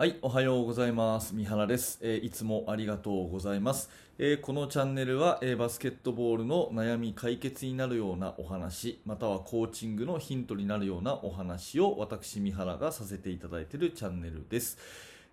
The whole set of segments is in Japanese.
はい、おはようございます。三原です、えーいつもありがとうございます。えーこのチャンネルは、えーバスケットボールの悩み解決になるようなお話、またはコーチングのヒントになるようなお話を私、三原がさせていただいているチャンネルです。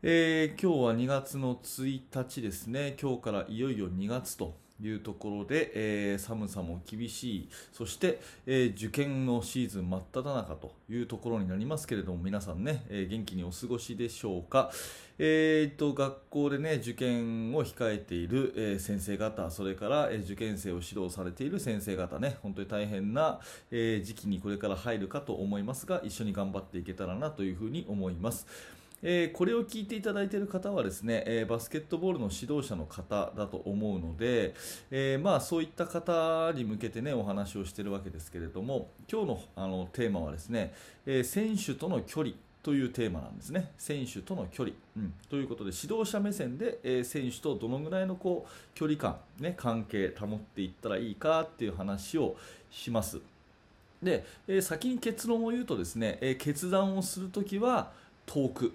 えー今日は2月の1日ですね。今日からいよいよ2月というところで、えー寒さも厳しい、そして、えー受験のシーズン真っ只中というところになりますけれども、皆さんね、えー元気にお過ごしでしょうか。えーっと、学校でね、受験を控えている、え先生方、それから、え受験生を指導されている先生方ね、本当に大変な、え時期にこれから入るかと思いますが、一緒に頑張っていけたらなというふうに思います。えーこれを聞いていただいている方はですね、えーバスケットボールの指導者の方だと思うので、えーまあ、そういった方に向けてねお話をしているわけですけれども今日のあのテーマはですね、え選手との距離というテーマなんですね。選手との距離、うん、ということで指導者目線で、え選手とどのぐらいのこう距離感、ね、関係保っていったらいいかっていう話をします。で、え先に結論を言うとですね、え決断をするときは遠く。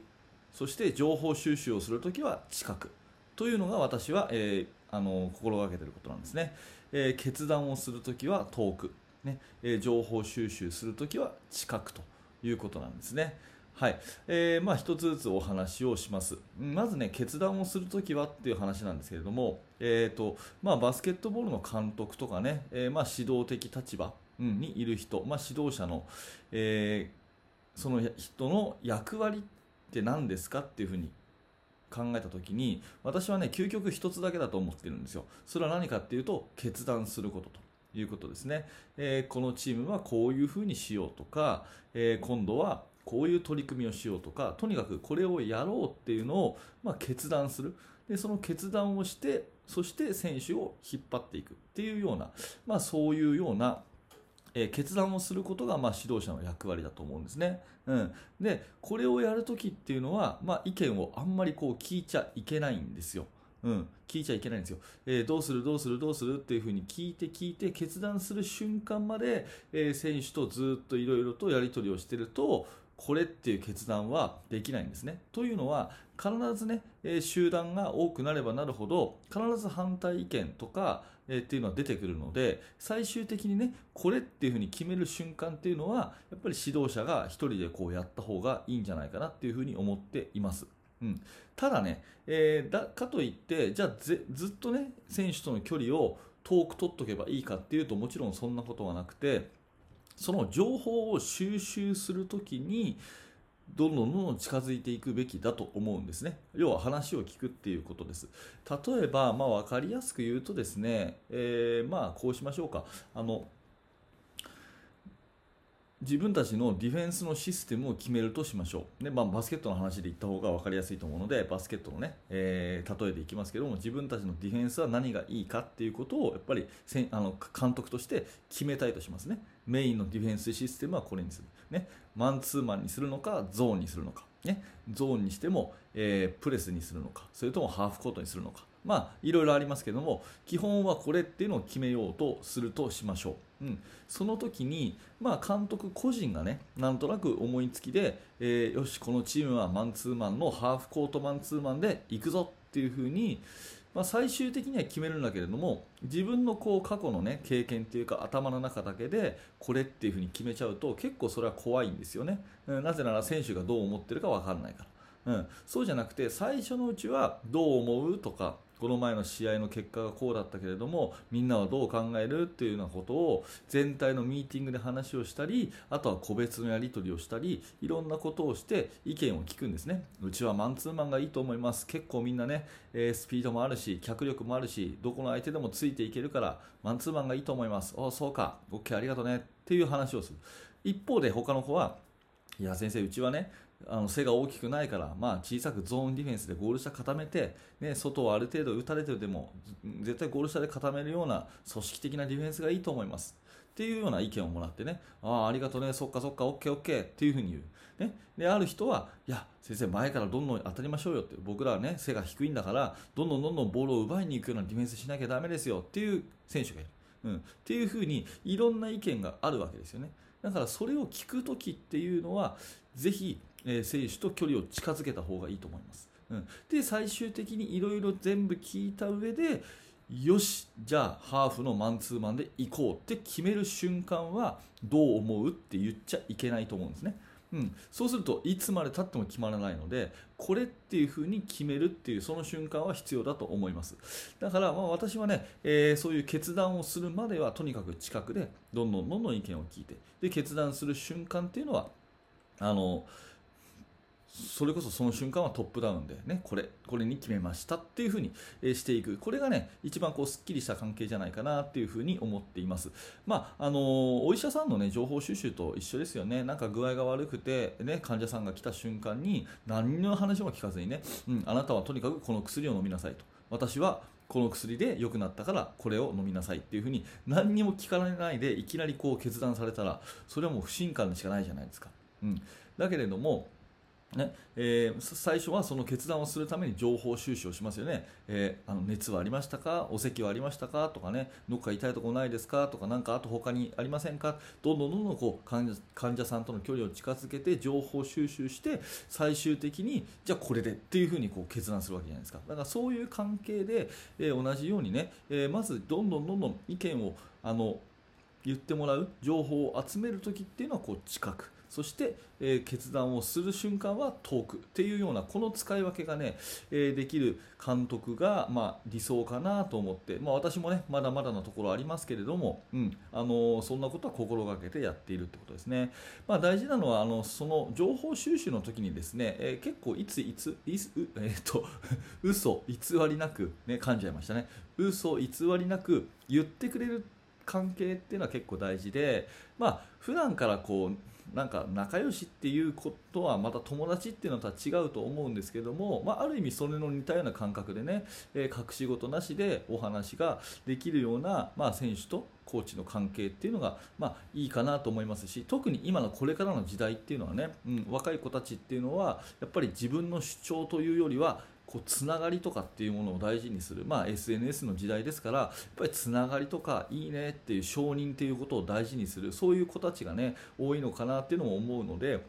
そして情報収集をするときは近くというのが私は、えーあの心がけていることなんですね、えー決断をするときは遠く、ね。えー情報収集するときは近くということなんですね。はい。えーまあ、一つずつお話をします。まずね決断をするときはっていう話なんですけれども、えーとまあ、バスケットボールの監督とかね、えーまあ、指導的立場、にいる人、まあ、指導者の、えーその人の役割っって何ですかっていうふうに考えた時に私はね究極一つだけだと思ってるんですよ。それは何かっていうと決断することということですね、えーこのチームはこういうふうにしようとか、えー今度はこういう取り組みをしようとかとにかくこれをやろうっていうのを、まあ、決断する。でその決断をしてそして選手を引っ張っていくっていうような、まあ、そういうようなえー決断をすることが、まあ、指導者の役割だと思うんですね。うん、でこれをやるときっていうのは、まあ、意見をあんまりこう聞いちゃいけないんですよ。うん、聞いちゃいけないんですよ、えーどうする、どうする、どうするっていうふうに聞いて聞いて決断する瞬間まで、えー選手とずっといろいろとやり取りをしてるとこれっていう決断はできないんですね。というのは必ずね、え集団が多くなればなるほど必ず反対意見とか、えっていうのは出てくるので最終的にねこれっていうふうに決める瞬間っていうのはやっぱり指導者が一人でこうやった方がいいんじゃないかなっていうふうに思っています。うん、ただね、えーだかといってじゃあずっとね選手との距離を遠く取っとけばいいかっていうともちろんそんなことはなくてその情報を収集するときにどんどんどんどん近づいていくべきだと思うんですね。要は話を聞くっていうことです。例えば、まあ、分かりやすく言うとですね、えーまあこうしましょうか。あの自分たちのディフェンスのシステムを決めるとしましょう。でまあ、バスケットの話で言った方が分かりやすいと思うので、バスケットのね、えー例えでいきますけども、自分たちのディフェンスは何がいいかっていうことを、やっぱりせんあの監督として決めたいとしますね。メインのディフェンスシステムはこれにする。ね、マンツーマンにするのか、ゾーンにするのか。ね、ゾーンにしても、えープレスにするのか、それともハーフコートにするのか。まあ、いろいろありますけども、基本はこれっていうのを決めようとするとしましょう。うん、その時に、まあ、監督個人がね、なんとなく思いつきで、えーよし、このチームはマンツーマンのハーフコートマンツーマンで行くぞっていうふうに、まあ、最終的には決めるんだけれども自分のこう過去の、ね、経験っていうか頭の中だけでこれっていうふうに決めちゃうと結構それは怖いんですよね、うん。なぜなら選手がどう思ってるか分からないから、うん、そうじゃなくて最初のうちはどう思うとかこの前の試合の結果がこうだったけれどもみんなはどう考えるっていうようなことを全体のミーティングで話をしたりあとは個別のやり取りをしたりいろんなことをして意見を聞くんですね。うちはマンツーマンがいいと思います。結構みんなね、えスピードもあるし脚力もあるしどこの相手でもついていけるからマンツーマンがいいと思います。あそうか。OK ありがとうね。っていう話をする。一方で他の子はいや先生うちはねあの背が大きくないから、まあ、小さくゾーンディフェンスでゴール下固めて、ね、外をある程度打たれてでも絶対ゴール下で固めるような組織的なディフェンスがいいと思います。っていうような意見をもらってねああありがとうねそっかそっか OKOK っていうふうに言う、ね、である人はいや先生前からどんどん当たりましょうよって僕らはね背が低いんだからどんどんどんどんボールを奪いに行くようなディフェンスしなきゃだめですよ。っていう選手がいる、うん、っていうふうにいろんな意見があるわけですよね。だからそれを聞くときっていうのはぜひ、えー、選手と距離を近づけた方がいいと思います。うん、で最終的にいろいろ全部聞いた上でよしじゃあハーフのマンツーマンで行こうって決める瞬間はどう思うって言っちゃいけないと思うんですね。うん、そうするといつまでたっても決まらないのでこれっていうふうに決めるっていうその瞬間は必要だと思いますだからまあ私はね、えー、そういう決断をするまではとにかく近くでどんどんどんどん意見を聞いてで決断する瞬間っていうのはあのそれこそその瞬間はトップダウンで、ね、これこれに決めましたっていうふうにしていく。これがね一番こうすっきりした関係じゃないかなっていうふうに思っています、まあ、あのお医者さんの、ね、情報収集と一緒ですよね。なんか具合が悪くて、ね、患者さんが来た瞬間に何の話も聞かずにね、うん、あなたはとにかくこの薬を飲みなさいと。私はこの薬で良くなったからこれを飲みなさいっていうふうに何にも聞かれないでいきなりこう決断されたらそれはもう不信感しかないじゃないですか、うん、だけれどもねえー、最初はその決断をするために情報収集をしますよね、えー、あの熱はありましたか、お咳はありましたか？とかね、どっか痛いところないですか？とか、なんかあと他にありませんか、どんどんどんどんこう患者患者さんとの距離を近づけて情報収集して、最終的にじゃあこれでっていうふうにこう決断するわけじゃないですか、だからそういう関係で、えー、同じようにね、えまずどんどんどんどん意見をあの言ってもらう情報を集めるときっていうのはこう近く。そして、えー、決断をする瞬間は遠くっていうようなこの使い分けがね、えー、できる監督が、まあ、理想かなと思って、まあ、私もねまだまだのところありますけれども、うんあのー、そんなことは心がけてやっているってことですね、まあ、大事なのはあのその情報収集の時にですね、え結構いついついつえっと 嘘偽りなく、ね、噛んじゃいましたね。嘘偽りなく言ってくれる関係っていうのは結構大事で、まあ普段からこうなんか仲良しっていうことはまた友達っていうのとは違うと思うんですけども、まあ、ある意味それの似たような感覚でね、えー、隠し事なしでお話ができるような、まあ、選手とコーチの関係っていうのが、まあ、いいかなと思いますし特に今のこれからの時代っていうのはね、うん、若い子たちっていうのはやっぱり自分の主張というよりはこうつながりとかっていうものを大事にする、まあ、SNS の時代ですからやっぱりつながりとかいいねっていう承認っていうことを大事にする。そういう子たちがね多いのかなっていうのも思うので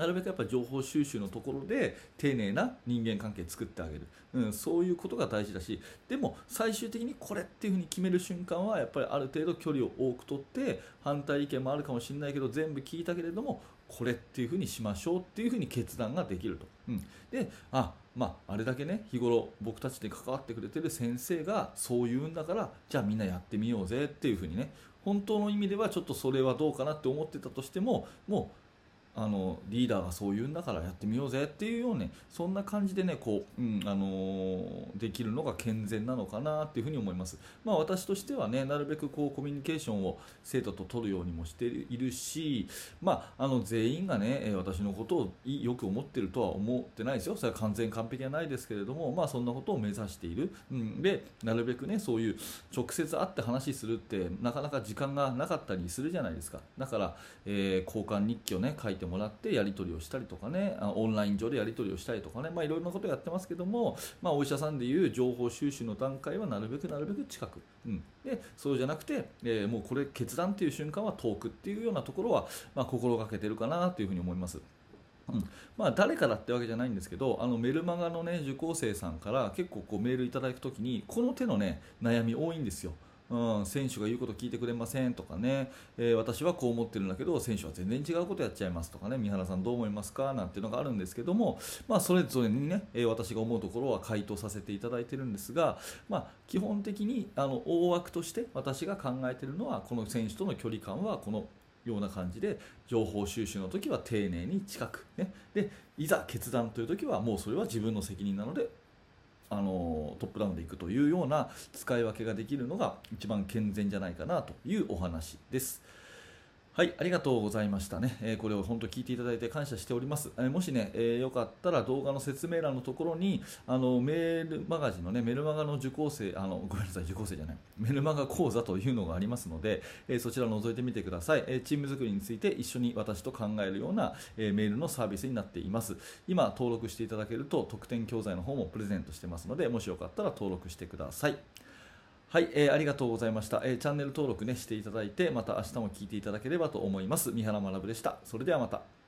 なるべくやっぱ情報収集のところで丁寧な人間関係作ってあげる、うん、そういうことが大事だしでも最終的にこれっていうふうに決める瞬間はやっぱりある程度距離を多く取って反対意見もあるかもしれないけど全部聞いたけれどもこれっていうふうにしましょうっていうふうに決断ができると、うん、であまあ、あれだけね日頃僕たちに関わってくれてる先生がそう言うんだからじゃあみんなやってみようぜっていうふうにね本当の意味ではちょっとそれはどうかなって思ってたとしてももうあのリーダーがそう言うんだからやってみようぜっていうようねそんな感じでねこう、うんあのー、できるのが健全なのかなっていうふうに思います、まあ、私としてはねなるべくこうコミュニケーションを生徒と取るようにもしているし、まあ、あの全員がね私のことをよく思ってるとは思ってないですよ。それは完全完璧はないですけれども、まあ、そんなことを目指している、うん、でなるべくねそういう直接会って話するってなかなか時間がなかったりするじゃないですか。だから、えー、交換日記をね書いてもらってやり取りをしたりとかねオンライン上でやり取りをしたりとかね、まあ、いろいろなことをやってますけども、まあ、お医者さんでいう情報収集の段階はなるべくなるべく近く、うん、でそうじゃなくて、えー、もうこれ決断という瞬間は遠くっていうようなところは、まあ、心がけてるかなというふうに思います。うんまあ、誰からってわけじゃないんですけどあのメルマガの、ね、受講生さんから結構こうメールいただくときにこの手の、ね、悩み多いんですよ。うん、選手が言うこと聞いてくれませんとかね、えー、私はこう思ってるんだけど選手は全然違うことやっちゃいますとかね。三原さんどう思いますか？なんていうのがあるんですけども、まあ、それぞれにね、え、私が思うところは回答させていただいてるんですが、まあ、基本的にあの大枠として私が考えてるのはこの選手との距離感はこのような感じで情報収集の時は丁寧に近く、ね、でいざ決断という時はもうそれは自分の責任なのであのトップダウンでいくというような使い分けができるのが一番健全じゃないかなというお話です。はい、ありがとうございましたね。えー、これを本当聞いていただいて感謝しております。えー、もしね、えー、よかったら動画の説明欄のところに、あのメールマガジンのね、メルマガの受講生、あのごめんなさい、受講生じゃない、メルマガ講座というのがありますので、えそちらを覗いてみてください。えチーム作りについて一緒に私と考えるような、えメールのサービスになっています。今登録していただけると特典教材の方もプレゼントしてますので、もしよかったら登録してください。はい、えー、ありがとうございました、えー、チャンネル登録ねしていただいてまた明日も聞いていただければと思います。三原学でした。それではまた。